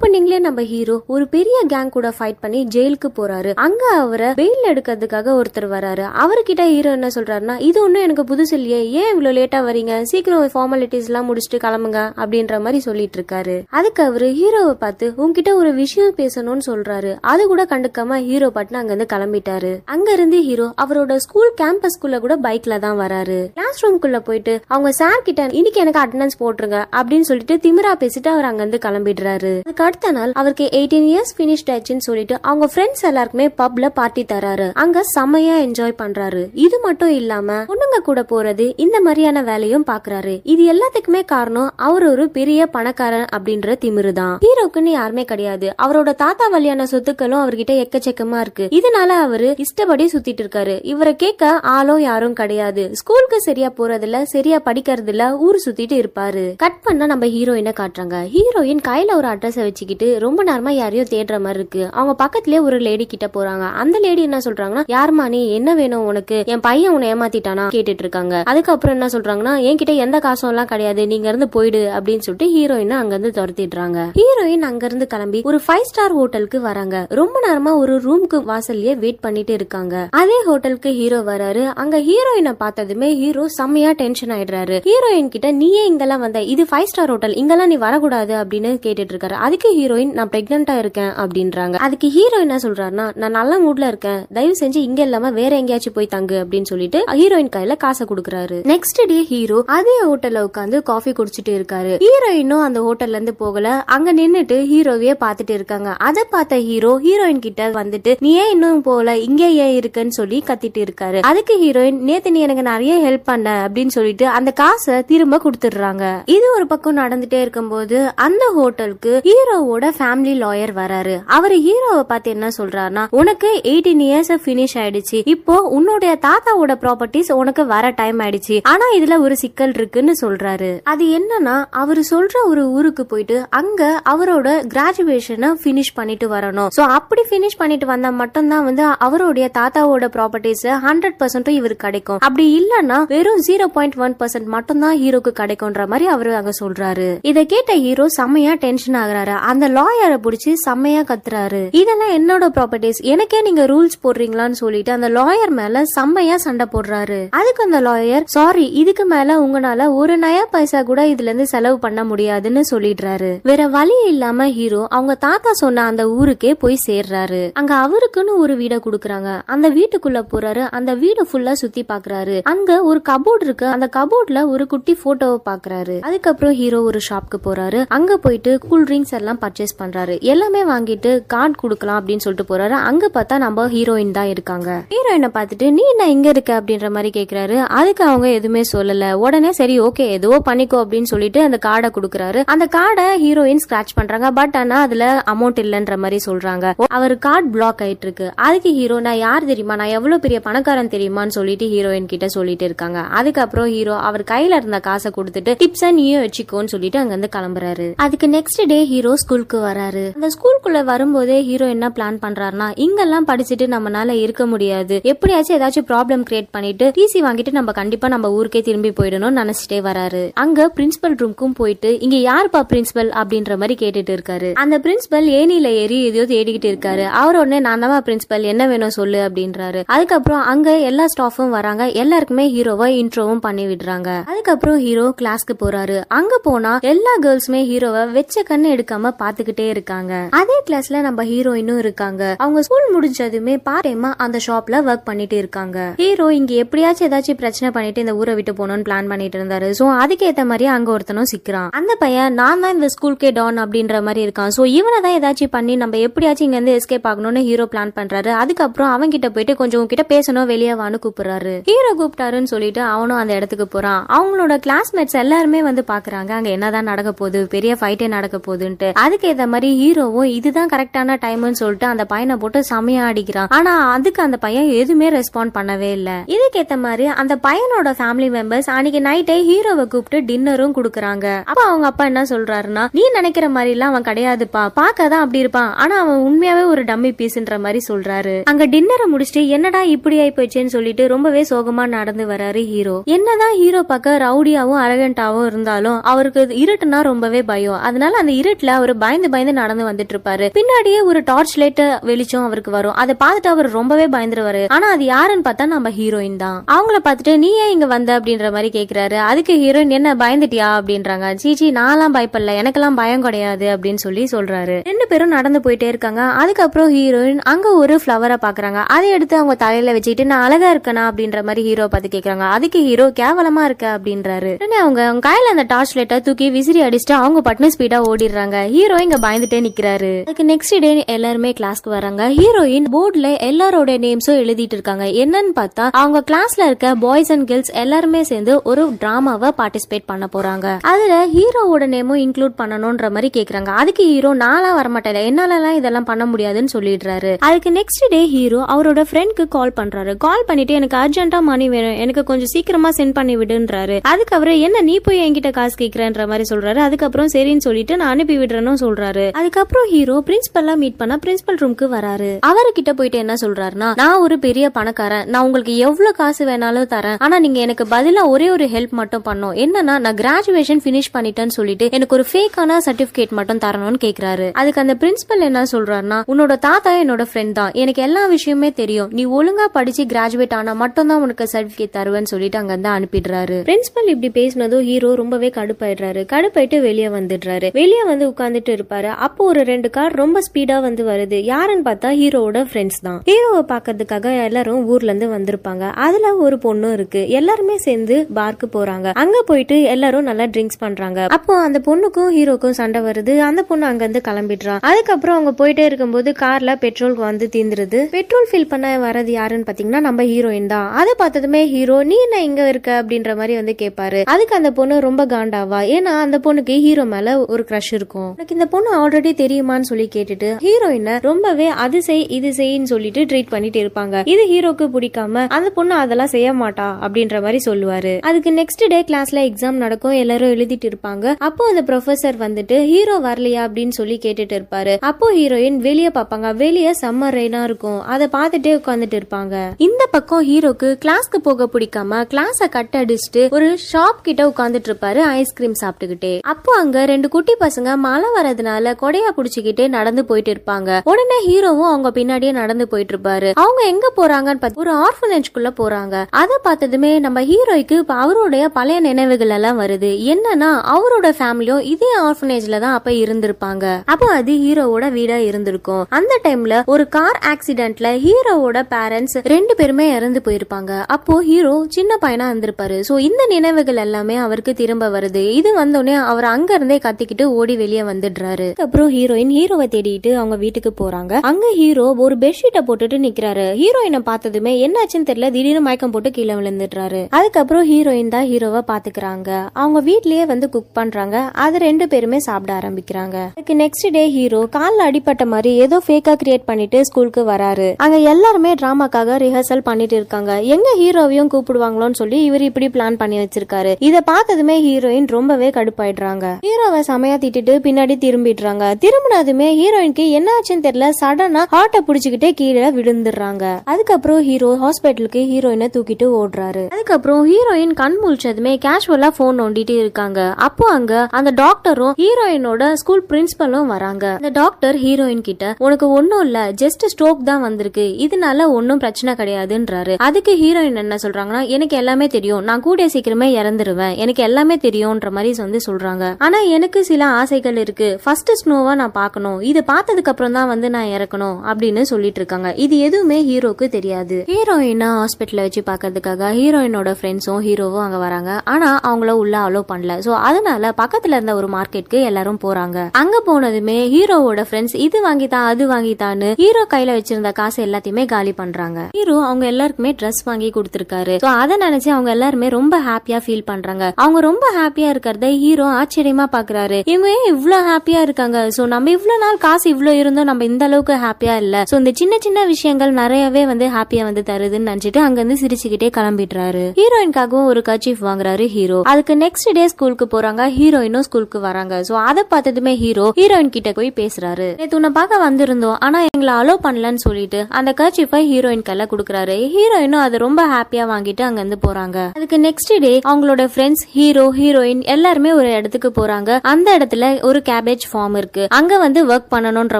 ஓப்பனிங்லயே நம்ம ஹீரோ ஒரு பெரிய கேங் கூட ஃபைட் பண்ணி ஜெயிலுக்கு போறாரு. அங்க அவரை பெயில் எடுக்கிறதுக்காக ஒருத்தர் வராரு. அவர்கிட்ட ஹீரோ என்ன சொல்றாருன்னா இது ஒன்றும் எனக்கு புதுசு இல்லையே. ஏன் இவ்வளவு லேட்டா வரீங்க? சீக்கிரம் ஃபார்மாலிட்டிஸ் எல்லாம் முடிச்சுட்டு கிளம்புங்க. அப்படின்ற மாதிரி சொல்லிட்டு இருக்காரு. அதுக்கு அவரு ஹீரோவை பார்த்து உங்ககிட்ட ஒரு விஷயம் பேசணும்னு சொல்றாரு. அது கூட கண்டுக்காம ஹீரோ பாட்டுன்னு அங்க இருந்து கிளம்பிட்டாரு. அங்க இருந்து ஹீரோ அவரோட ஸ்கூல் கேம்பஸ்குள்ள கூட பைக்ல தான் வராரு. கிளாஸ் ரூம்குள்ள போயிட்டு அவங்க சார் கிட்ட இன்னைக்கு எனக்கு அட்டண்டன்ஸ் போட்டுருங்க. அப்படின்னு சொல்லிட்டு திமிரா பேசிட்டு அவர் அங்க இருந்து கிளம்பிடுறாரு. அதுக்கு அடுத்த நாள் அவருக்கு எயிட்டீன் இயர்ஸ் பினிஷ்ட் ஆச்சுன்னு சொல்லிட்டு அவங்க ஃப்ரெண்ட்ஸ் எல்லாருக்குமே பப்ல பார்ட்டி தராரு. அங்க செம்மையா என்ஜாய் பண்றாரு. இது மட்டும் இல்லாம பசங்க கூட போறது இந்த மாதிரியான வேலையும் பாக்குறாரு. இது எல்லாத்துக்குமே காரணம் அவர் ஒரு பெரிய பணக்காரன் அப்படின்ற திமிரு தான். ஹீரோக்குன்னு யாருமே கிடையாது. அவரோட தாத்தா வழியான சொத்துக்களும் அவர்கிட்ட எக்கச்சக்கமா இருக்கு. இதனால அவரு இஷ்டப்படி சுத்திட்டு இருக்காரு. இவரை கேட்க ஆளும் யாரும் கிடையாது. ஸ்கூலுக்கு சரியா போறதுல சரியா படிக்கிறது இல்ல ஊர் சுத்திட்டு இருப்பாரு. கட் பண்ணா நம்ம ஹீரோயினை காட்டுறாங்க. ஹீரோயின் கையில ஒரு அட்ரஸ் வச்சுக்கிட்டு ரொம்ப நேரமா யாரையும் தேடுற மாதிரி இருக்கு. அவங்க பக்கத்துலயே ஒரு லேடி கிட்ட போறாங்க. அந்த லேடி என்ன சொல்றாங்கன்னா யாருமா நீ என்ன வேணும் உனக்கு? என் பையன் உன்னை ஏமாத்திட்டானா? கேட்டுட்டு இருக்காங்க அதுக்கப்புறம் என்ன சொல்றாங்கன்னா என்கிட்ட எந்த காசும் எல்லாம் கிடையாது நீங்க இருந்து போயிடு அப்படின்னு சொல்லிட்டு ஹீரோயின் அங்க இருந்து துரத்திடுறாங்க. ஹீரோயின் அங்க இருந்து கிளம்பி ஒரு ஃபைவ் ஸ்டார் ஹோட்டலுக்கு வராங்க. ரொம்ப நேரமா ஒரு ரூம்க்கு வாசல்லயே வெயிட் பண்ணிட்டு இருக்காங்க. அதே ஹோட்டலுக்கு ஹீரோ வராரு. அங்க ஹீரோயினை பார்த்ததுமே ஹீரோ செம்மையா டென்ஷன் ஆயிடுறாரு. ஹீரோயின் கிட்ட நீயே இங்கெல்லாம் வந்த இது ஃபைவ் ஸ்டார் ஹோட்டல் இங்கெல்லாம் நீ வரக்கூடாது அப்படின்னு கேட்டுட்டு இருக்காரு அதுக்கு ஹீரோயின் நான் பிரெக்னெண்டா இருக்கேன் அப்படின்றாங்க. அதுக்கு ஹீரோ என்ன சொல்றாருன்னா நான் நல்ல மூட்ல இருக்கேன். தயவு செஞ்சு இங்க இல்லாம வேற எங்கேயாச்சும் போய் தங்கு அப்படின்னு சொல்லிட்டு ஹீரோயின் கையில காசை கொடுக்குறாரு. நெக்ஸ்ட் டே ஹீரோ அதே ஹோட்டல்ல உட்காந்து காஃபி குடிச்சிட்டு இருக்காரு. ஹீரோயினும் அந்த ஹோட்டல்ல இருந்து போகல. அங்க நின்னுட்டு ஹீரோவையே பார்த்துட்டு இருக்காங்க. அதை பார்த்த ஹீரோ ஹீரோயின் கிட்ட வந்துட்டு நீ ஏன் இன்னும் போகல? இங்கே ஏன் இருக்குன்னு சொல்லி கத்திட்டு இருக்காரு. அதுக்கு ஹீரோயின் நேத்து நீ எனக்கு நிறைய ஹெல்ப் பண்ண அப்படின்னு சொல்லிட்டு அந்த காசை திரும்ப கொடுத்துடுறாங்க. இது ஒரு பக்கம் நடந்துட்டே இருக்கும்போது அந்த ஹோட்டலுக்கு ஹீரோவோட ஃபேமிலி லாயர் வராரு. அவர் ஹீரோவை பார்த்து என்ன சொல்றாருன்னா உனக்கு எயிட்டீன் இயர்ஸ் பினிஷ் ஆயிடுச்சு. இப்போ உன்னுடைய தாத்தாவோட ப்ராப்பர்ட்டிஸ் உனக்கு வர டைம் ஆயிடுச்சு. ஆனா இதுல ஒரு சிக்கல் இருக்குன்னு சொல்றாரு. அது என்னன்னா அவர் சொல்ற ஒரு ஊருக்கு போயிட்டு அங்க அவரோட கிராஜுவேஷனை பினிஷ் பண்ணிட்டு வரணும். சோ அப்படி பினிஷ் பண்ணிட்டு வந்தா மட்டும்தான் வந்து அவருடைய தாத்தாவோட ப்ராப்பர்ட்டிஸ் ஹண்ட்ரட் பர்சன்டும் இவருக்கு கிடைக்கும். அப்படி இல்லன்னா வெறும் ஜீரோ பாயிண்ட் ஒன் பர்சன்ட் மட்டும்தான் ஹீரோக்கு கிடைக்கும்ன்ற மாதிரி அவரு அங்க சொல்றாரு. இதை கேட்ட ஹீரோ செம்மையா டென்ஷன் ஆகுறாரு. அந்த லாயரை புடிச்சு செம்மையா கத்துறாரு. இதெல்லாம் என்னோட ப்ராப்பர்ட்டிஸ் எனக்கே நீங்க ரூல்ஸ் போடுறீங்களான்னு சொல்லிட்டு அந்த லாயர் மேல செம்மையா சண்டை போடுறாரு. அதுக்கு அந்த லாயர் சாரி இதுக்கு மேல உங்களால ஒரு நயா பைசா கூட இதுல இருந்து செலவு பண்ண முடியாதுன்னு சொல்லிடுறாரு. வேற வழி இல்லாம ஹீரோ அவங்க தாத்தா சொன்ன அந்த ஊருக்கே போய் சேர்றாரு. அங்க அவருக்குன்னு ஒரு வீடை குடுக்கறாங்க. அந்த வீட்டுக்குள்ள போறாரு. அந்த வீடு ஃபுல்லா சுத்தி பாக்குறாரு. அங்க ஒரு கபோர்ட் இருக்கு. அந்த கபோர்ட்ல ஒரு குட்டி போட்டோவை பாக்குறாரு. அதுக்கப்புறம் ஹீரோ ஒரு ஷாப்க்கு போறாரு. அங்க போயிட்டு கூல் ட்ரிங்க்ஸ் எல்லாம் பர்ச்சேஸ் பண்றாரு. எல்லாமே வாங்கிட்டு கார்டு கொடுக்கலாம் அப்படின்னு சொல்லிட்டு போறாரு. அங்க பார்த்தா நம்ம ஹீரோயின் தான் இருக்காங்க. ஹீரோயினை பார்த்துட்டு நீ என்ன இங்க இருக்க? அப்படின்ற மாதிரி கேக்குறாரு அதுக்கு அவங்க எதுவுமே சொல்லல. உடனே சரி ஓகே ஏதோ பண்ணிக்கோ அப்படின்னு சொல்லிட்டு அந்த கார்டை கொடுக்குறாரு. அந்த கார்டை ஹீரோயின் ஸ்கிராச் பண்றாங்க. பட் ஆனா அதுல அமௌண்ட் இல்லைன்ற மாதிரி சொல்றாங்க. அவர் கார்டு பிளாக் ஆயிட்டு இருக்கு அதுக்கு ஹீரோ நான் யார் தெரியுமா? நான் எவ்வளவு பெரிய பணக்காரன் தெரியுமான்னு சொல்லிட்டு ஹீரோயின் கிட்ட சொல்லிட்டு இருக்காங்க. அதுக்கப்புறம் ஹீரோ அவர் கையில இருந்த காசை கொடுத்துட்டு டிப்ஸ் நீயும் வச்சுக்கோன்னு சொல்லிட்டு அங்க இருந்து கிளம்புறாரு. அதுக்கு நெக்ஸ்ட் டே ஹீரோ ஸ்கூலுக்கு வராரு. அந்த ஸ்கூலுக்குள்ள வரும்போதே ஹீரோ என்ன பிளான் பண்றாருன்னா இங்கெல்லாம் படிச்சுட்டு நம்மளால இருக்க முடியாது. எப்படியாச்சும் ஏதாச்சும் ப்ராப்ளம் கிரியேட் பண்ணிட்டு டிசி வாங்கிட்டு நம்ம கண்டிப்பா நம்ம ஊருக்கே திரும்பி போயிடணும்னு நினைச்சிட்டே வராரு. அங்க பிரின்சிபல் ரூம்க்கும் போயிட்டு இங்க யாருப்பா பிரின்சிபல் அப்படின்ற மாதிரி கேட்டுட்டு இருக்காரு. அந்த பிரின்சிபல் ஏனில ஏறி எதையோ தேடிக்கிட்டு இருக்காரு. அவர் உடனே நான் தான் பிரின்சிபல் என்ன வேணும் சொல்லு? அப்படின்றாரு. அதுக்கப்புறம் அங்க எல்லா ஸ்டாஃபும் வராங்க. எல்லாருக்குமே ஹீரோவை இன்ட்ரோவும் பண்ணி விடுறாங்க. அதுக்கப்புறம் ஹீரோ கிளாஸ்க்கு போறாரு. அங்க போனா எல்லா கேர்ள்ஸுமே ஹீரோவை வெச்ச கண்ணு எடுக்காம பாத்துக்கிட்டே இருக்காங்க. அதே கிளாஸ்ல நம்ம ஹீரோயினும் இருக்காங்க. அவங்க ஸ்கூல் முடிஞ்சதுமே பார்ட் டைமா அந்த ஷாப்ல ஒர்க் பண்ணிட்டு இருக்காங்க. ஹீரோ இங்க எப்படியாச்சும் ஏதாச்சும் பிரச்சனை பண்ணிட்டு இந்த ஊரை விட்டு போகணும்னு பிளான் பண்ணிட்டு இருந்தாரு. சோ அதுக்கேற்ற மாதிரி அங்க ஒருத்தனும் சிக்கிறான். அந்த பையன் நான் தான் இந்த ஸ்கூல்கே டான் அப்படின்ற மாதிரி இருக்கான். சோ இவனை தான் ஏதாச்சும் பண்ணி நம்ம எப்படியாச்சும் இங்க இருந்து எஸ்கேப் ஆகணும்னு ஹீரோ பிளான் பண்றாரு. அதுக்கப்புறம் அவன் கிட்ட போயிட்டு கொஞ்சம் கிட்ட பேசணும் வெளியே வான்னு கூப்பிடுறாரு. ஹீரோ கூப்பிட்டாருன்னு சொல்லிட்டு அவனும் அந்த இடத்துக்கு போறான். அவங்களோட கிளாஸ்மேட்ஸ் எல்லாருமே வந்து பாக்குறாங்க. அங்க என்னதான் நடக்க போகுது? பெரிய ஃபைட்டே நடக்க போகுதுன்ட்டு. அதுக்கு ஏத்த மாதிரி ஹீரோவும் இதுதான் கரெக்டான டைம்னு சொல்லிட்டு அந்த பையனை போட்டு செமையா அடிக்கிறான். ஆனா அதுக்கு அந்த பையன் எதுவுமே ரெஸ்பாண்ட் பண்ணவே இல்ல. இதுக்கேத்த மாதிரி அந்த பையனோட ஃபேமிலி மெம்பர்ஸ் அன்னைக்கு நைட்டே ஹீரோவை கூப்பிட்டு டின்னரும் கொடுக்குறாங்க. அப்ப அவங்க அப்பா என்ன சொல்றாருன்னா நீ நினைக்கிற மாதிரி எல்லாம் அவன் கிடையாதுப்பா. பார்க்கதான் அப்படி இருப்பான். ஆனா அவன் உண்மையாவே ஒரு டம்மி பீஸ்ன்ற மாதிரி சொல்றாரு. அங்க டின்னரை முடிச்சுட்டு என்னடா இப்படி ஆயி போயிடுச்சேன்னு சொல்லிட்டு ரொம்பவே சோகமா நடந்து வராரு ஹீரோ என்னதான் ஹீரோ பார்க்க ரவுடியாவும் அரகண்டாவும் இருந்தாலும் அவருக்கு இருட்டுனா ரொம்பவே பயம். அதனால அந்த இருட்டுல அவர் பயந்து பயந்து நடந்து வந்துட்டு இருப்பாரு. பின்னாடியே ஒரு டார்ச் லைட் வெளிச்சம் அவருக்கு வரும். அதை பார்த்துட்டு அவர் ரொம்பவே பயந்துருவாரு. ஆனா அது யாருன்னு பார்த்தா நம்ம ஹீரோயின் தான். அவங்க அவங்கள பார்த்துட்டு நீ ஏன் இங்கே வந்த? அப்படின்ற மாதிரி கேட்குறாரு அதுக்கு ஹீரோயின் என்ன பயந்துட்டியா? அப்படின்றாங்க. சீச்சி நான்லாம் பயப்படல. எனக்கெல்லாம் பயம் கிடையாது அப்படின்னு சொல்லி சொல்றாரு. ரெண்டு பேரும் நடந்து போயிட்டே இருக்காங்க. அதுக்கப்புறம் ஹீரோயின் அங்க ஒரு ஃப்ளவரை பாக்குறாங்க. அதை எடுத்து அவங்க தலையில வச்சுக்கிட்டு நான் அழகா இருக்கனா? அப்படின்ற மாதிரி ஹீரோ பார்த்து கேக்குறாங்க. அதுக்கு ஹீரோ கேவலமா இருக்க? அப்படின்றாரு. உடனே அவங்க அவங்க கையில அந்த டார்ச் லைட்டை தூக்கி விசிறி அடிச்சுட்டு அவங்க பட்னு ஸ்பீடா ஓடிடுறாங்க. ஹீரோ இங்க பயந்துட்டே நிக்கிறாரு. அதுக்கு நெக்ஸ்ட் டே எல்லாருமே கிளாஸ்க்கு வராங்க. ஹீரோயின் போர்டுல எல்லாரோட நேம்ஸும் எழுதிட்டு இருக்காங்க. என்னன்னு பார்த்தா அவங்க கிளாஸ்ல இருக்க பாய்ஸ் அண்ட் கேர்ள்ஸ் எல்லாருமே சேர்ந்து ஒரு டிராமாவை பார்ட்டிசிபேட் பண்ண போறாங்க. அதுல ஹீரோவோட நேமும் இன்க்ளூட் பண்ணணும்ன்ற மாதிரி கேக்குறாங்க. அதுக்கு ஹீரோ நாளா வரமாட்டேன் என்னாலலாம் இதெல்லாம் பண்ண முடியாதுன்னு சொல்லிடுறாரு. அதுக்கு நெக்ஸ்ட் டே ஹீரோ அவரோட ஃப்ரெண்ட்க்கு கால் பண்றாரு. கால் பண்ணிட்டு எனக்கு அர்ஜென்ட்டா மணி வேணும். எனக்கு கொஞ்சம் சீக்கிரமா சென்ட் பண்ணி விடுன்றாரு. அதுக்கு அவரு என்ன நீ போய் என்கிட்ட காசு கேக்குறன்ற மாதிரி சொல்றாரு. அதுக்கப்புறம் சரின்னு சொல்லிட்டு நான் அனுப்பி விடுறேன்னு சொல்றாரு. அதுக்கப்புறம் ஹீரோ பிரின்சிபல்லா மீட் பண்ண பிரின்சிபல் ரூம்க்கு வராரு. அவர்கிட்ட போயிட்டு என்ன சொல்றாருன்னா நான் ஒரு பெரிய பணக்காரன். நான் உங்களுக்கு எவ்வளவு காசு வேணாலும் தரேன். ஆனா நீங்க எனக்கு பதிலா ஒரே ஒரு ஹெல்ப் மட்டும் பண்ணும். என்னன்னா நான் கிராஜுவேஷன் பினிஷ் பண்ணிட்டேன்னு சொல்லிட்டு எனக்கு ஒரு ஃபேக்கான சர்டிபிகேட் மட்டும் தரணும்னு கேக்குறாரு. அதுக்கு அந்த பிரின்சிபல் என்ன சொல்றாருன்னா உன்னோட தாத்தா என்னோட ஃப்ரெண்ட் தான். எனக்கு எல்லா விஷயமே தெரியும். நீ ஒழுங்கா படிச்சு கிராஜுவேட் ஆனா மட்டும் தான் உனக்கு சர்டிபிகேட் தருவேன்னு சொல்லிட்டு அங்க இருந்து அனுப்பிடுறாரு. பிரின்சிபல் இப்படி பேசினதும் ஹீரோ ரொம்பவே கடுப்பாயிடுறாரு. கடுப்பாயிட்டு வெளியே வந்துடுறாரு. வெளியே வந்து உட்கார்ந்துட்டு இருப்பாரு. அப்போ ஒரு ரெண்டு கார் ரொம்ப ஸ்பீடா வந்து வருது. யாருன்னு பார்த்தா ஹீரோவோட ஃப்ரெண்ட்ஸ் தான். ஹீரோவை பாக்குறதுக்காக எல்லாரும் ஊர்ல இருந்து வந்திருப்பாங்க. அதுல ஒரு பொண்ணும் இருக்கு. எல்லாருமே சேர்ந்து பார்க்கு போறாங்க. அங்க போயிட்டு எல்லாரும் நல்லா ட்ரிங்க்ஸ் பண்றாங்க. அப்போ அந்த பொண்ணுக்கும் ஹீரோக்கும் சண்டை வருது. அந்த பொண்ணு அங்க இருந்து கிளம்பிடுறான் அதுக்கப்புறம் அவங்க போயிட்டே இருக்கும்போது கார்ல பெட்ரோல் வந்து தீந்துருது. பெட்ரோல் ஃபில் பண்ண வரது யாருன்னு பாத்தீங்கன்னா நம்ம ஹீரோயின் தான். அதை பார்த்ததுமே ஹீரோ நீ என்ன இங்க இருக்க? அப்படின்ற மாதிரி வந்து கேட்பாரு அதுக்கு அந்த பொண்ணு ரொம்ப காண்டாவா. ஏன்னா அந்த பொண்ணுக்கு ஹீரோ மேல ஒரு க்ரஷ் இருக்கும். எனக்கு இந்த பொண்ணு ஆல்ரெடி தெரியுமான்னு சொல்லி கேட்டுட்டு ஹீரோயினை ரொம்பவே அது செய் இது செய்ன்னு சொல்லிட்டு ட்ரீட் பண்ணிட்டு இருப்பாங்க. இது ஹீரோக்கு பிடிக்காம அந்த பொண்ணு அதெல்லாம் செய்ய மாட்டா அப்படின்ற மாதிரி சொல்லுவாரு. அதுக்கு நெக்ஸ்ட் டே கிளாஸ்ல எக்ஸாம் நடக்கும் எல்லாரும் எழுதிட்டு இருப்பாங்க. அப்போ அந்த ப்ரொஃபசர் வந்துட்டு ஹீரோ வரலையா? அப்படின்னு சொல்லி கேட்டுட்டு இருப்பாரு. அப்போ ஹீரோயின் வெளியே பார்ப்பாங்க. வெளியே சம்மர் ரெயினா இருக்கும். அதை பார்த்துட்டே உட்காந்துட்டு இருப்பாங்க. இந்த பக்கம் ஹீரோக்கு கிளாஸ்க்கு போக பிடிக்காம கிளாஸ கட் அடிச்சுட்டு ஒரு ஷாப் கிட்ட உட்காந்துட்டு இருப்பாரு ஐஸ்கிரீம் சாப்பிட்டுக்கிட்டே. அப்போ அங்க ரெண்டு குட்டி பசங்க மழை வரதுனால கொடையா புடிச்சுக்கிட்டே நடந்து போயிட்டு இருப்பாங்க. உடனே ஹீரோவும் அவங்க பின்னாடியே நடந்து போயிட்டு இருப்பாரு. அவங்க எங்க போறாங்கன்னு பார்த்து ஒரு ஆர்ஃபனேஜ்குள்ள போறாங்க. அதை பார்த்ததுமே நம்ம ஹீரோய்க்கு இப்போ அவருடைய பழைய நினைவுகள் எல்லாம் வருது. என்னன்னா அவரோட ஃபேமிலியும் இதே ஆர்ஃபனேஜ்ல தான் அப்ப இருந்திருப்பாங்க. அப்போ அது ஹீரோவோட வீடா இருந்திருக்கும். அந்த டைம்ல ஒரு கார் ஆக்சிடென்ட்ல ஹீரோவோட பேரண்ட்ஸ் ரெண்டு பேருமே இறந்து போயிருப்பாங்க. அப்போ ஹீரோ சின்ன பையனா இருந்திருப்பாரு. சோ இந்த நினைவுகள் எல்லாமே அவருக்கு திரும்ப வருது. இது வந்தோடனே அவர் அங்க இருந்தே கத்திக்கிட்டு ஓடி வெளியே வந்துடுறாரு. அப்புறம் ஹீரோயின் ஹீரோவை தேடிட்டு அவங்க வீட்டுக்கு போறாங்க. அங்க ஹீரோ ஒரு பெட்ஷீட்டை போட்டுட்டு நிக்கிறாரு. ஹீரோயினை பார்த்ததுமே என்னாச்சுன்னு தெரியல. திடீர்னு மயக்கம் போட்டு கீழே விழுந்துடுறாரு. அதுக்கப்புறம் ஹீரோயின் தான் ஹீரோவை பாத்துக்கிறாங்க. அவங்க வீட்லயே வந்து குக் பண்றாங்க. அது ரெண்டு பேருமே சாப்பிட ஆரம்பிக்கிறாங்க. அதுக்கு நெக்ஸ்ட் டே ஹீரோ கால்ல அடிப்பட்ட மாதிரி ஏதோ ஃபேக்கா கிரியேட் பண்ணிட்டு ஸ்கூலுக்கு வராரு. அங்க எல்லாருமே டிராமாக்காக ரிஹர்சல் பண்ணிட்டு இருக்காங்க. எங்க ஹீரோவையும் கூப்பிடுவாங்களோன்னு சொல்லி இவர் இப்படி பிளான் பண்ணி வச்சிருக்காரு. இத பார்த்ததுமே ஹீரோயின் ரொம்பவே கடுப்பாயிடுறாங்க. ஹீரோவை சமையா திட்டிட்டு பின்னாடி திரும்பிடுறாங்க. திரும்பினதுமே ஹீரோயினுக்கு என்ன ஆச்சுன்னு தெரியல. சடனா ஹார்ட்டை புடிச்சுக்கிட்டே கீழே விழுந்துடுறாங்க. அதுக்கப்புறம் ஹீரோ ஹாஸ்பிட்டலுக்கு ஹீரோயினை தூக்கிட்டு ஓடுறாரு. அதுக்கப்புறம் ஹீரோயின் கண் முழிச்சதுமே கேஷுவலா போன் நோண்டிட்டு இருக்காங்க. அப்போ அங்க அந்த டாக்டரும் ஹீரோயினோட ஸ்கூல் பிரின்சிபலும் வராங்க. அந்த டாக்டர் ஹீரோயின் கிட்ட உனக்கு ஒன்னும் இல்ல ஜஸ்ட் ஸ்ட்ரோக் தான் வந்திருக்கு. இதனால ஒன்னும் பிரச்சனை கிடையாதுன்றாரு. அதுக்கு ஹீரோயின் என்ன சொல்றாங்கன்னா எனக்கு எல்லாமே தெரியும். நான் கூடிய சீக்கிரமே இறந்துருவேன். எனக்கு எல்லாமே தெரியும்ன்ற மாதிரி வந்து சொல்றாங்க. ஆனா எனக்கு சில ஆசைகள் இருக்கு. ஃபர்ஸ்ட் ஸ்னோவா நான் பார்க்கணும். இது பார்த்ததுக்கு அப்புறம் தான் வந்து நான் இறக்கணும். அப்படின்னு சொல்லிட்டு இருக்காங்க. இது எதுவுமே ஹீரோக்கு தெரியாது. ஹீரோயினா ஹாஸ்பிட்டல் வச்சு பார்க்கறதுக்காக ஹீரோயினோட ஃப்ரெண்ட்ஸும் ஹீரோவும் அங்க வராங்க. ஆனா அவங்கள உள்ள அலோ பண்ணல. சோ அதனால பக்கத்துல இருந்த ஒரு மார்க்கெட்க்கு எல்லாரும் போறாங்க. அங்க போனதுமே ஹீரோவோட ஃப்ரெண்ட்ஸ் இது வாங்கித்தான் அது வாங்கித்தான்னு ஹீரோ கையில வச்சிருந்த காசு எல்லாத்தையுமே காலி பண்றாங்க. ஹீரோ அவங்க எல்லாருக்குமே ட்ரெஸ் வாங்கி கொடுத்திருக்காரு. சோ அதை நினைச்சு அவங்க எல்லாருமே ரொம்ப ஹாப்பியா ஃபீல் பண்றாங்க. அவங்க ரொம்ப ஹாப்பியா இருக்கிறத ஹீரோ ஆச்சரியமா பாக்குறாரு. இவங்க ஏன் இவ்வளவு ஹாப்பியா இருக்காங்க? சோ நம்ம இவ்வளவு நாள் காசு இவ்வளவு இருந்தோம் நம்ம இந்த அளவுக்கு ஹாப்பியா இல்ல. சோ இந்த சின்ன சின்ன விஷயங்கள் நிறையவே வந்து ஹாப்பியா வந்து தருதுன்னு நினைச்சிட்டு அங்க இருந்து சிரிச்சுக்கிட்டே கிளம்பிடுறாரு. ஹீரோயின்காகவும் ஒரு கர்ச்சீஃப் வாங்குறாரு ஹீரோ அதுக்கு நெக்ஸ்ட் டே ஸ்கூலுக்கு போறாங்க. ஹீரோயினும் ஸ்கூலுக்கு வராங்க. சோ அதை பார்த்ததுமே ஹீரோ ஹீரோயின் கிட்ட போய் பேசுறாரு. நேத்து உன்னை பார்க்க வந்திருந்தோம். ஆனா எங்களை அலோ பண்ணலன்னு சொல்லிட்டு அந்த கர்ச்சீஃபை ஹீரோயின் கையில குடுக்கறாரு. ஹீரோயினும் அதை ரொம்ப ஹாப்பியா வாங்கிட்டு அங்க இருந்து போறாங்க. அதுக்கு நெக்ஸ்ட் டே அவங்களோட ஃப்ரெண்ட்ஸ் ஹீரோ ஹீரோயின் எல்லாருமே ஒரு இடத்துக்கு போறாங்க. அந்த இடத்துல ஒரு கேபேஜ் ஃபார்ம் இருக்கு. அங்க வந்து ஒர்க் பண்ணணும்ன்ற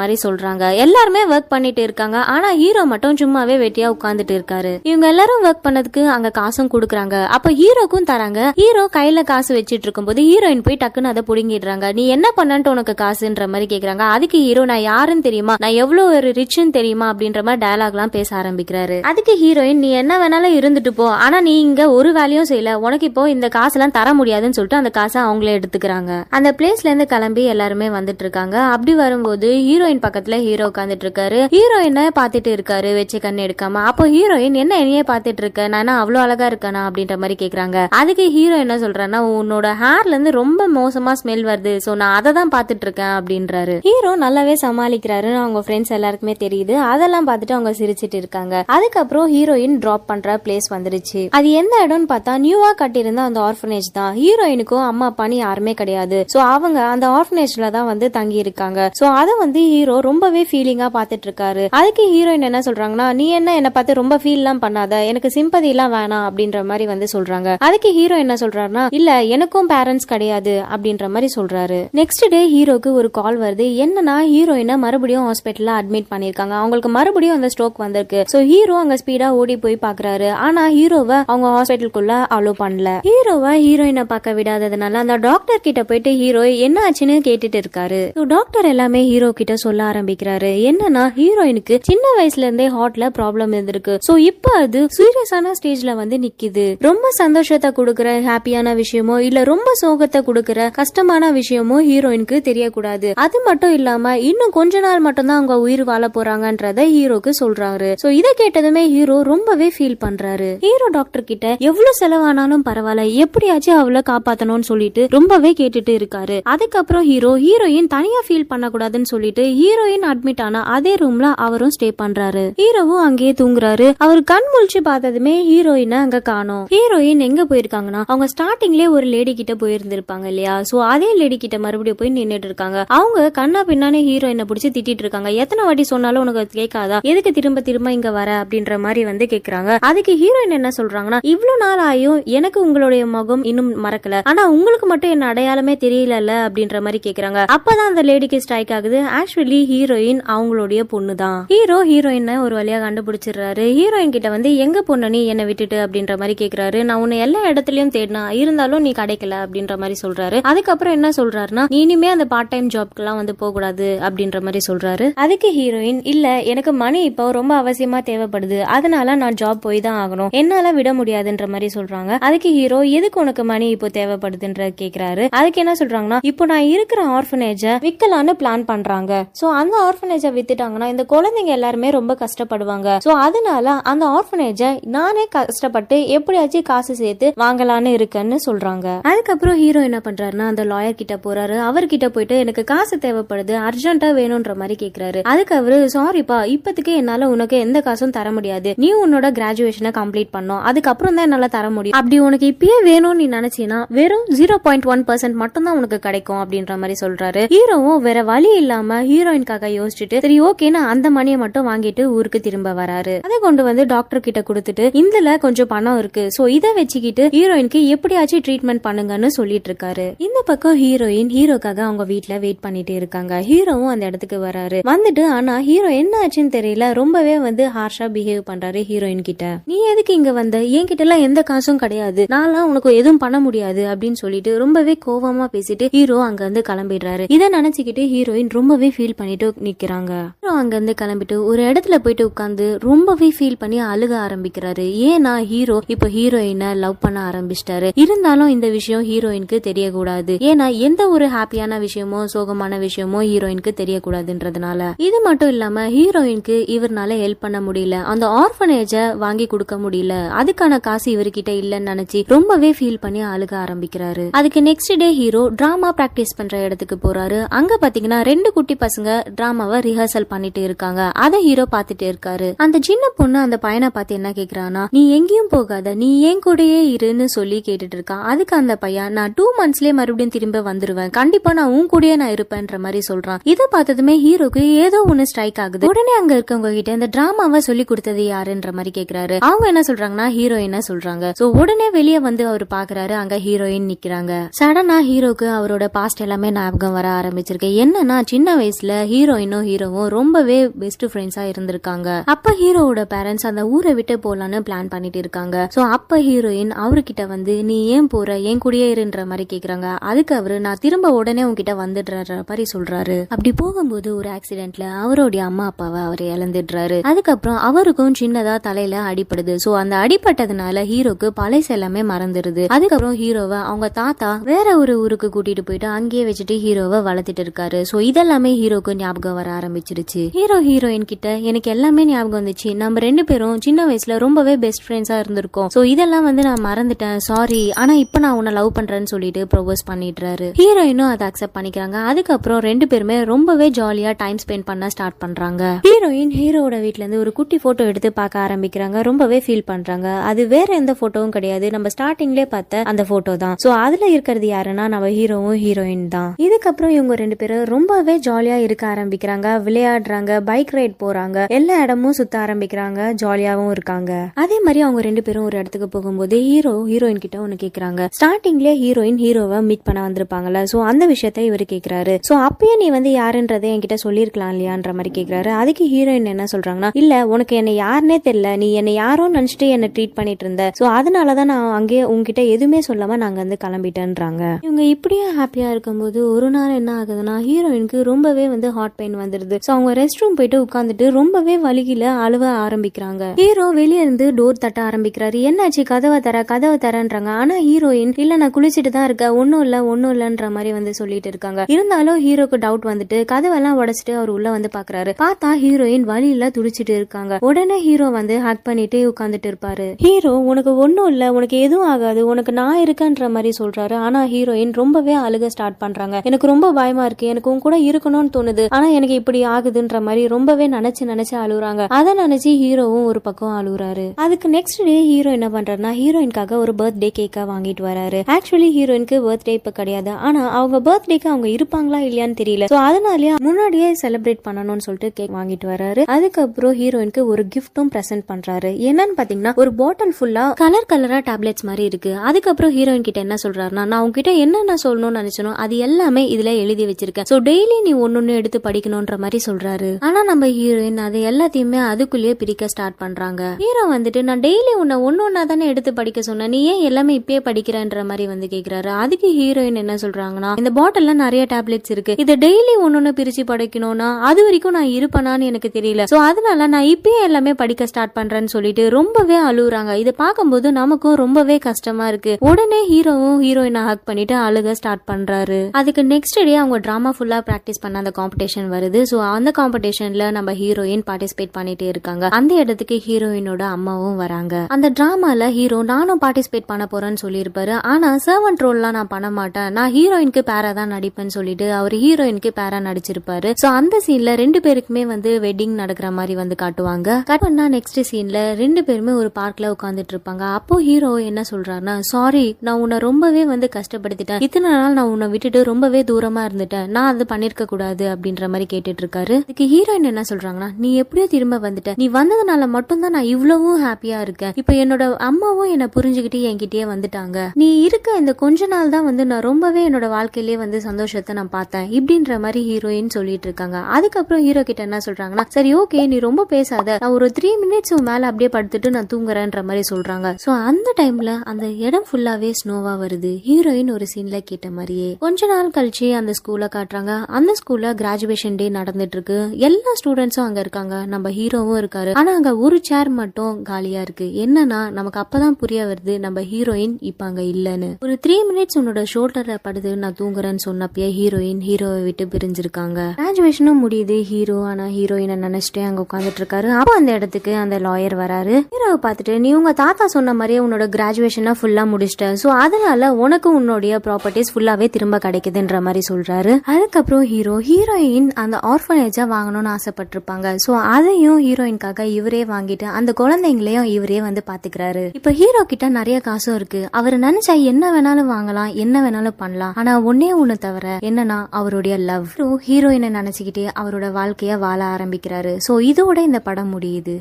மாதிரி சொல்றாங்க. எல்லாருமே ஒர்க் பண்ணிட்டு இருக்காங்க. ஆனா ஹீரோ மட்டும் சும்மாவே வெட்டியா உட்கார்ந்துட்டு இருக்காரு. இவங்க எல்லாரும் ஒர்க் பண்ணதுக்கு அங்க காசும் கொடுக்குறாங்க. அப்ப ஹீரோக்கும் தராங்க. ஹீரோ கையில காசு வச்சிட்டு இருக்கும்போது ஹீரோயின் போய் டக்குன்னு அதை புடுங்கிடுறாங்க. நீ என்ன பண்ணன்ட்டு உனக்கு காசுன்ற மாதிரி கேக்குறாங்க. அதுக்கு ஹீரோ நான் யாருன்னு தெரியுமா? நான் எவ்வளவு ஒரு ரிச்சுன்னு தெரியுமா? அப்படின்ற மாதிரி டயலாக் எல்லாம் பேச ஆரம்பிக்கிறாரு. அதுக்கு ஹீரோயின் நீ என்ன வேணாலும் இருந்துட்டு போ. ஆனா நீ இங்க ஒரு வேலையும் செய்யல. உனக்கு இப்போ இந்த காசெல்லாம் தர முடியாதுன்னு சொல்லிட்டு அந்த காசை அவங்களே எடுத்துக்கிறாங்க. அந்த பிளேஸ்ல இருந்து கிளம்பி எல்லாருமே வந்துட்டு இருக்காங்க. அப்படி வரும்போது ஹீரோயின் பக்கத்துல ஹீரோ உட்காந்துட்டு இருக்காரு. ஹீரோயினை பாத்துட்டு இருக்காரு. வச்சு கண்ணு எடுக்காம. அப்போ ஹீரோயின் என்ன என்னையே பாத்துட்டு இருக்க? நான் என்ன அவ்வளோ அழகா இருக்கானா அப்படின்ற மாதிரி கேட்குறாங்க அதுக்கு ஹீரோ என்ன சொல்றான்னா உன்னோட ஹேர்ல இருந்து ரொம்ப மோசமா ஸ்மெல் வருது. ஸோ நான் அதை தான் பார்த்துட்டு இருக்கேன் அப்படின்றாரு. ஹீரோ நல்லாவே சமாளிக்கிறாரு. அவங்க ஃப்ரெண்ட்ஸ் எல்லாருக்குமே தெரியுது. அதெல்லாம் பார்த்துட்டு அவங்க சிரிச்சிட்டு இருக்காங்க. அதுக்கப்புறம் ஹீரோயின் டிராப் பண்ற பிளேஸ் வந்துருச்சு. அது எந்த இடம்னு பார்த்தா நியூவா கட்டியிருந்த அந்த ஆர்ஃபனேஜ் தான். ஹீரோயினுக்கும் அம்மா அப்பான்னு யாருமே கிடையாது. ஸோ அவங்க அந்த ஆர்ஃபனேஜ்ல தான் வந்து தங்கி இருக்காங்க ஸோ அதை வந்து ஹீரோ ரொம்பவே ஃபீலிங்கா பார்த்துட்டு இருக்காரு அதுக்கு ஹீரோயின் என்ன சொல்றாங்கன்னா நீ என்ன என்ன பார்த்து ரொம்ப ஃபீல்லாம் பண்ணாத. எனக்கு சிம்பதி எல்லாம் வேணாம் அப்படின்ற மாதிரி வந்து சொல்றாங்க. அதுக்கு ஹீரோ என்ன சொல்றாருன்னா இல்ல எனக்கும் பேரண்ட்ஸ் கிடையாது அப்படின்ற மாதிரி சொல்றாரு. நெக்ஸ்ட் டே ஹீரோக்கு ஒரு கால் வருது. என்னன்னா ஹீரோயினை மறுபடியும் ஹாஸ்பிட்டல்ல அட்மிட் பண்ணிருக்காங்க அவங்களுக்கு மறுபடியும் அந்த ஸ்ட்ரோக் வந்திருக்கு. சோ ஹீரோ அங்க ஸ்பீடா ஓடி போய் பாக்குறாரு. ஆனா ஹீரோவை அவங்க ஹாஸ்பிட்டலுக்குள்ள அலோ பண்ணல. ஹீரோவை ஹீரோயினை பார்க்க விடாததுனால அந்த டாக்டர் கிட்ட போயிட்டு ஹீரோ என்ன ஆச்சுன்னு கேட்டுட்டு இருக்காரு? டாக்டர் எல்லாமே ஹீரோ கிட்ட சொல்ல ஆரம்பிக்கிறாரு. என்னன்னா ஹீரோயினுக்கு சின்ன வயசுல இருந்தே ஹார்ட்ல ப்ராப்ளம் இருந்திருக்கு. சோ இப்போ அது சீரியஸான ஸ்டேஜ்ல வந்து நிக்குது. ரொம்ப சந்தோஷத்தை கொடுக்கற ஹாப்பியான விஷயமோ இல்ல ரொம்ப சோகத்தை கொடுக்கற கஷ்டமான விஷயமோ ஹீரோயினுக்கு தெரியக்கூடாது. அது மட்டும் இல்லாம இன்னும் கொஞ்ச நாள் மட்டும் தான் அவங்க உயிர் வாழ போறாங்கன்றத ஹீரோக்கு சொல்றாரு. சோ இத கேட்டதுமே ஹீரோ ரொம்பவே ஃபீல் பண்றாரு. ஹீரோ டாக்டர் கிட்ட எவ்வளவு செலவானாலும் பரவாயில்ல எப்படியாச்சும் அவளை காப்பாத்தணும்னு சொல்லிட்டு ரொம்பவே கேட்டுட்டு இருக்காரு. அதுக்கப்புறம் ஹீரோ ஹீரோயின் தனியா ஃபீல் பண்ணக்கூடாதுன்னு சொல்லிட்டு ஹீரோயின் அட்மிட் ஆன அதே ரூம்ல அவரும் ஸ்டே பண்றாரு. ஹீரோவும் அங்கேயே தூங்குறாரு. அவர் கண் முழிச்சு பார்த்ததுமே ஹீரோயினை அங்க காணோம். ஹீரோயின் எங்க போயிருக்காங்கன்னா அவங்க ஸ்டார்டிங்லயே ஒரு லேடி கிட்ட போயிருந்திருப்பாங்க இல்லையா? சோ அதே லேடி கிட்ட மறுபடியும் போய் நின்னுட்டு இருக்காங்க. அவங்க கண்ணா பின்னானே ஹீரோயினை பிடிச்சி திட்டிட்டு இருக்காங்க. எத்தனை வாட்டி சொன்னாலும் உனக்கு கேட்காதா? எதுக்கு திரும்ப திரும்ப இங்க வர? அப்படின்ற மாதிரி வந்து கேக்குறாங்க. அதுக்கு ஹீரோயின் என்ன சொல்றாங்கன்னா இவ்வளவு நாள் ஆயும் எனக்கு உங்களுடைய முகம் இன்னும் மறக்கல. ஆனா உங்களுக்கு மட்டும் என்ன அடையாளமே தெரியல அப்படின்ற மாதிரி கேக்குறாங்க. அப்பதான் அந்த லேடிக்கு ஸ்ட்ரைக் ஆகுது. ஆக்சுவலி ஹீரோயின் அவங்களுடைய பொண்ணு தான் ஹீரோ ஹீரோயினை ஒரு வழியா கண்டுபிடிச்சிடுறாரு. ஹீரோயின் கிட்ட வந்து எங்க பொண்ணு? நீ என்னை விட்டுட்டு அப்படின்ற மாதிரி கேக்குறாரு. நான் உன்னை எல்லா இடத்துலயும் தேடினா இருந்தாலும் நீ கிடைக்கல அப்படின்ற மாதிரி சொல்றாரு. அதுக்கப்புறம் என்ன சொல்றாருன்னா நீ இனிமே அந்த பார்ட் டைம் ஜாப்க்கெல்லாம் வந்து போக கூடாது அப்படின்ற மாதிரி சொல்றாரு. அதுக்கு ஹீரோயின் இல்ல எனக்கு மணி இப்போ ரொம்ப அவசியமா தேவைப்படுது. அதனால நான் ஜாப் போய் தான் ஆகணும். என்னால விட முடியாதுன்ற மாதிரி சொல்றாங்க. அதுக்கு ஹீரோ எதுக்கு உனக்கு மணி இப்போ தேவைப்படுதுன்ற? கேக்குறாரு. அதுக்கு என்ன சொல்றாங்கன்னா இப்போ நான் இருக்கிற ஆர்ஃபனேஜ விற்கலான்னு பிளான் பண்றாங்க. சோ அந்த ஆர்ஃபனேஜ வித்துட்டாங்கன்னா இந்த குழந்தைங்க எல்லாருமே ரொம்ப கஷ்டப்படுவாங்க. சோ அதனால அந்த ஆர்ஃபனேஜ நான் கஷ்டப்பட்டு எப்படியாச்சும் காசு சேர்த்து வாங்கலான்னு இருக்கேன்னு சொல்றாங்க. அதுக்கப்புறம் ஹீரோ என்ன பண்றாருன்னா அந்த லாயர் கிட்ட போறாரு. அவர்கிட்ட போயிட்டு எனக்கு காசு தேவைப்படுது அர்ஜென்ட்டா வேணும்ன்ற மாதிரி கேக்குறாரு. அதுக்கு அவரு சாரிப்பா இப்போதைக்கு என்னால உனக்கு எந்த காசும் தர முடியாது. நீ உன்னோட கிராஜுவேஷனை கம்ப்ளீட் பண்ணும் அதுக்கப்புறம் தான் என்னால தர முடியும். அப்படி உனக்கு இப்பயே வேணும்னு நீ நினைச்சீனா வெறும் ஜீரோ பாயிண்ட் ஒன் பர்சன்ட் மட்டும் தான் உனக்கு கிடைக்கும் அப்படின்ற மாதிரி சொல்றாரு. ஹீரோவும் வேற வழி இல்லாம ஹீரோயின்காக யோசிச்சுட்டு சரி ஓகேன்னு அந்த மணியை மட்டும் வாங்கிட்டு ஊருக்கு திரும்ப வராரு. அதை கொண்டு வந்து டாக்டர் கிட்ட கொடுத்துட்டு இந்தல கொஞ்சம் பணம் இருக்கு. சோ இதை வச்சுக்கிட்டு ஹீரோயினுக்கு எப்படியாச்சும் ட்ரீட்மெண்ட் பண்ணுங்கன்னு சொல்லிட்டு இருக்காரு இந்த பக்கம் ஹீரோயின் ஹீரோக்காக அவங்க வீட்டுல வெயிட் பண்ணிட்டு இருக்காங்க. ஹீரோவும் அந்த இடத்துக்கு வராரு. வந்துட்டு ஆனா ஹீரோ என்ன ஆச்சுன்னு தெரியல. ரொம்பவே வந்து ஹார்ஷா பிஹேவ் பண்றாரு ஹீரோயின் கிட்ட. நீ எதுக்கு இங்க வந்த? என்கிட்ட எல்லாம் எந்த காசும் கிடையாது. நான்லாம் உனக்கு எதுவும் பண்ண முடியாது. அப்படின்னு சொல்லிட்டு ரொம்பவே கோவமா பேசிட்டு ஹீரோ அங்க இருந்து கிளம்பிடுறாரு. இதை நினைச்சுக்கிட்டு ஹீரோயின் ரொம்பவே ஃபீல் பண்ணிட்டு நிக்கிறாங்க. ஹீரோ அங்க இருந்து கிளம்பிட்டு ஒரு இடத்துல போயிட்டு உட்காந்து ரொம்பவே ஃபீல் பண்ணி அழுக ஆரம்பிக்கிறாரு. ஏன்னா ஹீரோ இப்போ ஹீரோயினை லவ் பண்ண ஆரம்பிச்சிட்டாரு. இருந்தாலும் இந்த விஷயம் ஹீரோயினுக்கு தெரியக்கூடாது. ஏன்னா எந்த ஒரு ஹாப்பியான விஷயமோ சோகமான விஷயமோ ஹீரோயினுக்கு தெரியக்கூடாதுன்றதுனால. இது மட்டும் இல்லாம ஹீரோயினுக்கு இவர்னால ஹெல்ப் பண்ண முடியல. அந்த ஆர்ஃபனேஜ வாங்கி கொடுக்க முடியல. அதுக்கான காசு இவர்கிட்ட இல்லைன்னு நினைச்சு ரொம்பவே ஃபீல் பண்ணி அழுக ஆரம்பிக்கிறாரு. அதுக்கு next day hero drama practice பண்ற இடத்துக்கு போறாரு. அங்க பாத்தீங்கன்னா ரெண்டு குட்டி பசங்க டிராமாவை ரிஹர்சல் பண்ணிட்டு இருக்காங்க. அதை ஹீரோ பாத்துட்டு இருக்காரு. அந்த சின்ன பொண்ணு அந்த பையனை பார்த்து என்ன கேக்குறானா நீ எங்கேயும் போகாத நீ என் கூடயே இருன்னு சொல்லி கேட்டுட்டு இருக்கான் அதுக்கு அந்த பையன் நான் டூ மந்த்ஸ்லயே மறுபடியும் திரும்ப வந்துருவேன். கண்டிப்பா நான் உன் கூடயே நான் இருப்பேன்ற மாதிரி சொல்றான். இதை பார்த்ததுமே ஹீரோக்கு ஏதோ ஒண்ணு ஸ்ட்ரைக் ஆகுது. உடனே அங்க இருக்கவங்க கிட்ட இந்த டிராமாவை சொல்லி கொடுத்தது யாருன்ற மாதிரி கேக்குறாரு. அவங்க என்ன சொல்றாங்கன்னா ஹீரோயினா சொல்றாங்க. சோ உடனே வெளியே வந்து அவர் பாக்குறாரு அங்க ஹீரோயின் நிக்கிறாங்க. சடனா ஹீரோக்கு அவரோட பாஸ்ட் எல்லாமே ஞாபகம் வர ஆரம்பிச்சிருக்கு. என்னன்னா சின்ன வயசுல ஹீரோயினும் ஹீரோவும் ரொம்பவே பெஸ்ட் ஃப்ரெண்ட்ஸா இருந்திருக்காங்க. அப்ப ஹீரோவோட பேரண்ட்ஸ் அந்த ஊரை விட்டு போலான்னு பிளான் பண்ணிட்டு இருக்காங்க. ஸோ அப்ப ஹீரோயின் அவர்கிட்ட வந்து நீ ஏன் போற? ஏன் கூடயே இருன்ற மாதிரி கேக்குறாங்க. அதுக்கு அவரு நான் திரும்ப உடனே உங்ககிட்ட வந்துடுற மாதிரி சொல்றாரு. அப்படி போகும்போது ஒரு ஆக்சிடென்ட்ல அவருடைய அம்மா அப்பாவை அவர் இழந்துடுறாரு. அதுக்கப்புறம் அவருக்கும் சின்னதா தலையில அடிப்படுது சோ அந்த அடிப்பட்டதுனால ஹீரோக்கு பழைச எல்லாமே மறந்துடுது. அதுக்கப்புறம் ஹீரோவை அவங்க தாத்தா வேற ஒரு ஊருக்கு கூட்டிட்டு போயிட்டு அங்கேயே வச்சுட்டு ஹீரோவை வளர்த்துட்டு இருக்காரு. ஸோ இதெல்லாமே ஹீரோக்கு ஞாபகம் வர ஆரம்பிச்சிருச்சு. ஹீரோ ஹீரோயின் கிட்ட எனக்கு எல்லாமே ஞாபகம் வந்துச்சு. நம்ம ரெண்டு பேரும் சின்ன வயசுல ரொம்பவே பெஸ்ட் ஃப்ரெண்ட்ஸாக இருந்திருக்கோம். ஸோ இதெல்லாம் வந்து நான் மறந்துட்டேன். சாரி ஆனா இப்போ நான் உன்னை லவ் பண்றேன்னு சொல்லிட்டு ப்ரொபோஸ் பண்ணிடுறாரு. ஹீரோயினும் அதை அக்செப்ட் பண்ணிக்கிறாங்க. அதுக்கப்புறம் ரெண்டு பேருமே ரொம்பவே ஜாலியாக டைம் ஸ்பெண்ட் பண்ண ஸ்டார்ட் பண்றாங்க. ஹீரோயின் ஹீரோட வீட்ல இருந்து ஒரு குட்டி ஃபோட்டோ எடுத்து பார்க்க ஆரம்பிக்கிறாங்க. ரொம்பவே ஃபீல் பண்றாங்க. அது வேற எந்த ஃபோட்டோவும் கிடையாது. நம்ம ஸ்டார்டிங்லேயே பார்த்த அந்த ஃபோட்டோ தான். ஸோ அதுல இருக்கிறது யாருன்னா நம்ம ஹீரோவும் ஹீரோயின் தான். இதுக்கப்புறம் இவங்க ரெண்டு பேரும் ரொம்பவே ஜாலியாக இருக்க ஆரம்பிக்கிறாங்க. விளையாடுறாங்க. பைக் ரைட் போறாங்க. எல்லா இடமும் சுத்த ஆரம்பிக்கிறாங்க. ஜாலியாகவும் இருக்காங்க. அதே மாதிரி அவங்க ரெண்டு பேரும் ஒரு இடத்துக்கு போகும்போது ஹீரோ ஹீரோயின் கிட்ட ஒன்னு கேக்குறாங்க. ஸ்டார்டிங்ல ஹீரோயின் ஹீரோவை மீட் பண்ண வந்திருப்பாங்கல்ல. சோ அந்த விஷயத்த இவர் கேக்குறாரு. சோ அப்பயே நீ வந்து யாருன்றதை என்கிட்ட சொல்லிருக்கலாம் இல்லையான்ற மாதிரி கேக்குறாரு. அதுக்கு ஹீரோயின் என்ன சொல்றாங்கன்னா இல்ல உனக்கு என்ன யாருன்னே தெரியல. நீ என்ன யாரோ நினைச்சிட்டு என்ன ட்ரீட் பண்ணிட்டு இருந்த. சோ அதனாலதான் நான் அங்கேயே உங்ககிட்ட எதுவுமே சொல்லாம நாங்க வந்து கிளம்பிட்டேன்றாங்க. இவங்க இப்படியே ஹாப்பியா இருக்கும்போது ஒரு நாள் என்ன ஆகுதுன்னா ஹீரோயினுக்கு ரொம்பவே வந்து ஹார்ட் பெயின் வந்துருது. சோ அவங்க ரெஸ்ட் ரூம் போயிட்டு உட்காந்துட்டு ரொம்பவே வலியில அழுவ ஆரம்பிக்கிறாங்க. ஹீரோ வெளியே இருந்து டோர் தட்ட ஆரம்பிக்கிறாரு. என்னாச்சு? கதவை தர கதவை தரன்றாங்க. ஆனா ஹீரோயின் இல்ல நான் குளிச்சுட்டு தான் இருக்கேன். ஒன்னும் இல்ல ஒன்னும் இல்லன்ற மாதிரி வந்து சொல்லிட்டு இருக்காங்க. இருந்தாலும் ஹீரோக்கு டவுட் வந்துட்டு கதவெல்லாம் உடச்சிட்டு அவர் உள்ள வந்து பாக்குறாரு. பார்த்தா ஹீரோயின் வழியில துடிச்சிட்டு இருக்காங்க. உடனே ஹீரோ வந்து ஹக் பண்ணிட்டு உட்காந்துட்டு இருப்பாரு. ஹீரோ உனக்கு ஒன்னும் இல்ல உனக்கு எதுவும் ஆகாது. உனக்கு நான் இருக்கேன்ற மாதிரி சொல்றாரு. ஆனா ஹீரோயின் ரொம்பவே அழுக ஸ்டார்ட் பண்றாங்க. எனக்கு ரொம்ப பயமா இருக்கு. எனக்கு உன் கூட இருக்கணும்னு தோணுது. ஆனா எனக்கு இப்படி ஆகுதுன்ற மாதிரி ரொம்பவே நினைச்சு நினைச்சு அழுகுறாங்க. அதை நினைச்சு ஹீரோவும் ஒரு பக்கம் அழுகுறாரு. அதுக்கு நெக்ஸ்ட் டே ஹீரோ என்ன பண்றாருன்னா ஹீரோயின்காக ஒரு பர்த்டே கேக்கா வாங்கிட்டு வராரு. ஆக்சுவலி ஹீரோயினுக்கு பர்த்டே இப்ப கிடையாது. ஆனா அவங்க பர்த்டேக்கு அவங்க இருப்பாங்களா இல்லையான்னு தெரியல. சோ அதனாலயே முன்னாடியே செலிப்ரேட் பண்ணணும்னு சொல்லிட்டு கேக் வாங்கிட்டு வராரு. அதுக்கப்புறம் ஹீரோயினுக்கு ஒரு கிஃப்ட்டும் பிரசன்ட் பண்றாரு. என்னன்னு பாத்தீங்கன்னா ஒரு பாட்டில் ஃபுல்லா கலர் கலரா டேப்லெட்ஸ் மாதிரி இருக்கு. அதுக்கப்புறம் ஹீரோயின் கிட்ட என்ன சொல்றாருன்னா நான் உங்ககிட்ட என்னென்ன சொல்லணும்னு நினைச்சனோ அது எல்லாமே இதுல எழுதி வச்சிருக்கேன். சோ டெய்லி நீ ஒன்னொன்னு எடுத்து படிக்கணும்ன்ற மாதிரி சொல்றாரு. ஆனா நம்ம ஹீரோயின் அது எல்லாத்தையுமே அதுக்குள்ளேயே பிரிக்க ஸ்டார்ட் பண்றாங்க. ஹீரோ வந்துட்டு நான் டெய்லி உன்னை ஒன்றா தானே எடுத்து படிக்க சொன்னேன். நீ ஏன் எல்லாமே இப்பயே படிக்கிறன்ற மாதிரி வந்து கேட்குறாரு அதுக்கு ஹீரோயின் என்ன சொல்றாங்கன்னா இந்த பாட்டிலில் நிறைய டேப்லெட்ஸ் இருக்கு. இதை டெய்லி ஒன்னு ஒன்று பிரித்து படிக்கணும்னா அது வரைக்கும் நான் இருப்பேனான்னு எனக்கு தெரியல. ஸோ அதனால நான் இப்பயே எல்லாமே படிக்க ஸ்டார்ட் பண்ணுறேன்னு சொல்லிட்டு ரொம்பவே அழுகுறாங்க. இதை பார்க்கும்போது நமக்கும் ரொம்பவே கஷ்டமா இருக்கு. உடனே ஹீரோவும் ஹீரோயினை ஹக் பண்ணிட்டு அழுக ஸ்டார்ட் பண்ணுறாரு அதுக்கு நெக்ஸ்ட் டே அவங்க ட்ராமா ஃபுல்லாக ப்ராக்டிஸ் பண்ண அந்த காம்படிஷன் வருது. ஸோ அந்த காம்படிஷனில் நம்ம ஹீரோயின் பார்ட்டிசிபேட் பண்ணிட்டே இருக்காங்க. அந்த இடத்துக்கு ஹீரோயினோட அம்மா அம்மாவும் வராங்க. அந்த டிராமால ஹீரோ நானும் பார்ட்டிசிபேட் பண்ண போறேன்னு சொல்லியிருப்பாரு. ஆனா சர்வன்ட் ரோல்லாம் நான் பண்ண மாட்டேன். நான் ஹீரோயினுக்கு பேரா தான் நடிப்பேன்னு சொல்லிட்டு அவர் ஹீரோயினுக்கு பேரா நடிச்சிருப்பாரு. சோ அந்த சீன்ல ரெண்டு பேருக்குமே வந்து வெட்டிங் நடக்கிற மாதிரி வந்து காட்டுவாங்க. கட் பண்ணா நெக்ஸ்ட் சீன்ல ரெண்டு பேருமே ஒரு பார்க்ல உட்காந்துட்டு இருப்பாங்க. அப்போ ஹீரோ என்ன சொல்றாருன்னா சாரி நான் உன்னை ரொம்பவே வந்து கஷ்டப்படுத்திட்டேன். இத்தனை நாள் நான் உன்னை விட்டுட்டு ரொம்பவே தூரமா இருந்துட்டேன். நான் அது பண்ணிருக்க கூடாது அப்படின்ற மாதிரி கேட்டுட்டு இருக்காரு. இதுக்கு ஹீரோயின் என்ன சொல்றாங்கன்னா நீ எப்படியோ திரும்ப வந்துட்ட. நீ வந்ததுனால மட்டும்தான் நான் இவ்வளவும் ஹாப்பியா இருக்கேன் இப்ப என்னோட அம்மாவும் என்ன புரிஞ்சுக்கிட்டு என்கிட்டயே வந்துட்டாங்க. நீ இருக்க இந்த கொஞ்ச நாள் தான் வந்து நான் ரொம்பவே என்னோட வாழ்க்கையிலேயே வந்து சந்தோஷத்தை நான் பார்த்தேன். இப்படின்ற மாதிரி ஹீரோயின் சொல்லிட்டு இருக்காங்க. அதுக்கப்புறம் ஹீரோ கிட்ட என்ன சொல்றாங்கன்னா சரி ஓகே நீ ரொம்ப பேசாத. நான் ஒரு த்ரீ மினிட்ஸ் மேல அப்படியே படுத்துட்டு நான் தூங்குறேன்ற மாதிரி சொல்றாங்க. சோ அந்த டைம்ல அந்த இடம் ஃபுல்லாவே ஸ்னோவா வருது. ஹீரோயின் ஒரு சீன்ல கேட்ட மாதிரியே கொஞ்ச நாள் கழிச்சு அந்த ஸ்கூல்ல காட்டுறாங்க. அந்த ஸ்கூல்ல கிராஜுவேஷன் டே நடந்துட்டு இருக்கு. எல்லா ஸ்டூடெண்ட்ஸும் அங்க இருக்காங்க. நம்ம ஹீரோவும் இருக்காரு. ஆனா அங்க ஒரு சேர் மட்டும் காலியா இருக்கு. என்னன்னா நமக்கு அப்பதான் புரிய வருது நம்ம ஹீரோயின் இப்ப அங்க இல்லைன்னு. ஒரு த்ரீ மினிட்ஸ் உன்னோட ஷோல்டர்ல படுது நான் தூங்குறேன்னு சொன்னப்பயே ஹீரோயின் ஹீரோவை விட்டு பிரிஞ்சிருக்காங்க. கிராஜுவேஷனும் முடியுது ஹீரோ ஆனா ஹீரோயினை நினைச்சிட்டே அங்க உட்காந்துட்டு இருக்காரு. அப்போ அந்த இடத்துக்கு அந்த லாயர் வராரு. ஹீரோவை பார்த்துட்டு நீ உங்க தாத்தா சொன்ன மாதிரியே உன்னோட கிராஜுவேஷனை ஃபுல்லா முடிச்சிட்ட சோ அதனால உனக்கு உன்னுடைய ப்ராப்பர்ட்டிஸ் ஃபுல்லாவே திரும்ப கிடைக்குதுன்ற மாதிரி சொல்றாரு. அதுக்கப்புறம் ஹீரோ ஹீரோயின் அந்த ஆர்ஃபனேஜா வாங்கணும்னு ஆசைப்பட்டிருப்பாங்க. சோ அதையும் ஹீரோயின்காக இவரே வாங்கிட்டு அந்த குழந்தைங்க குழந்தைங்களையும் இவரே வந்து பாத்துக்கிறாரு. இப்ப ஹீரோ கிட்ட நிறைய காசும் இருக்கு. அவர் நினைச்சா என்ன வேணாலும் வாங்கலாம் என்ன வேணாலும் பண்ணலாம். ஆனா ஒன்னே ஒண்ணு தவிர என்னன்னா அவருடைய லவ் ஹீரோயினை நினைச்சுக்கிட்டே அவரோட வாழ்க்கைய வாழ ஆரம்பிக்கிறாரு. சோ இதோட இந்த படம் முடியுது.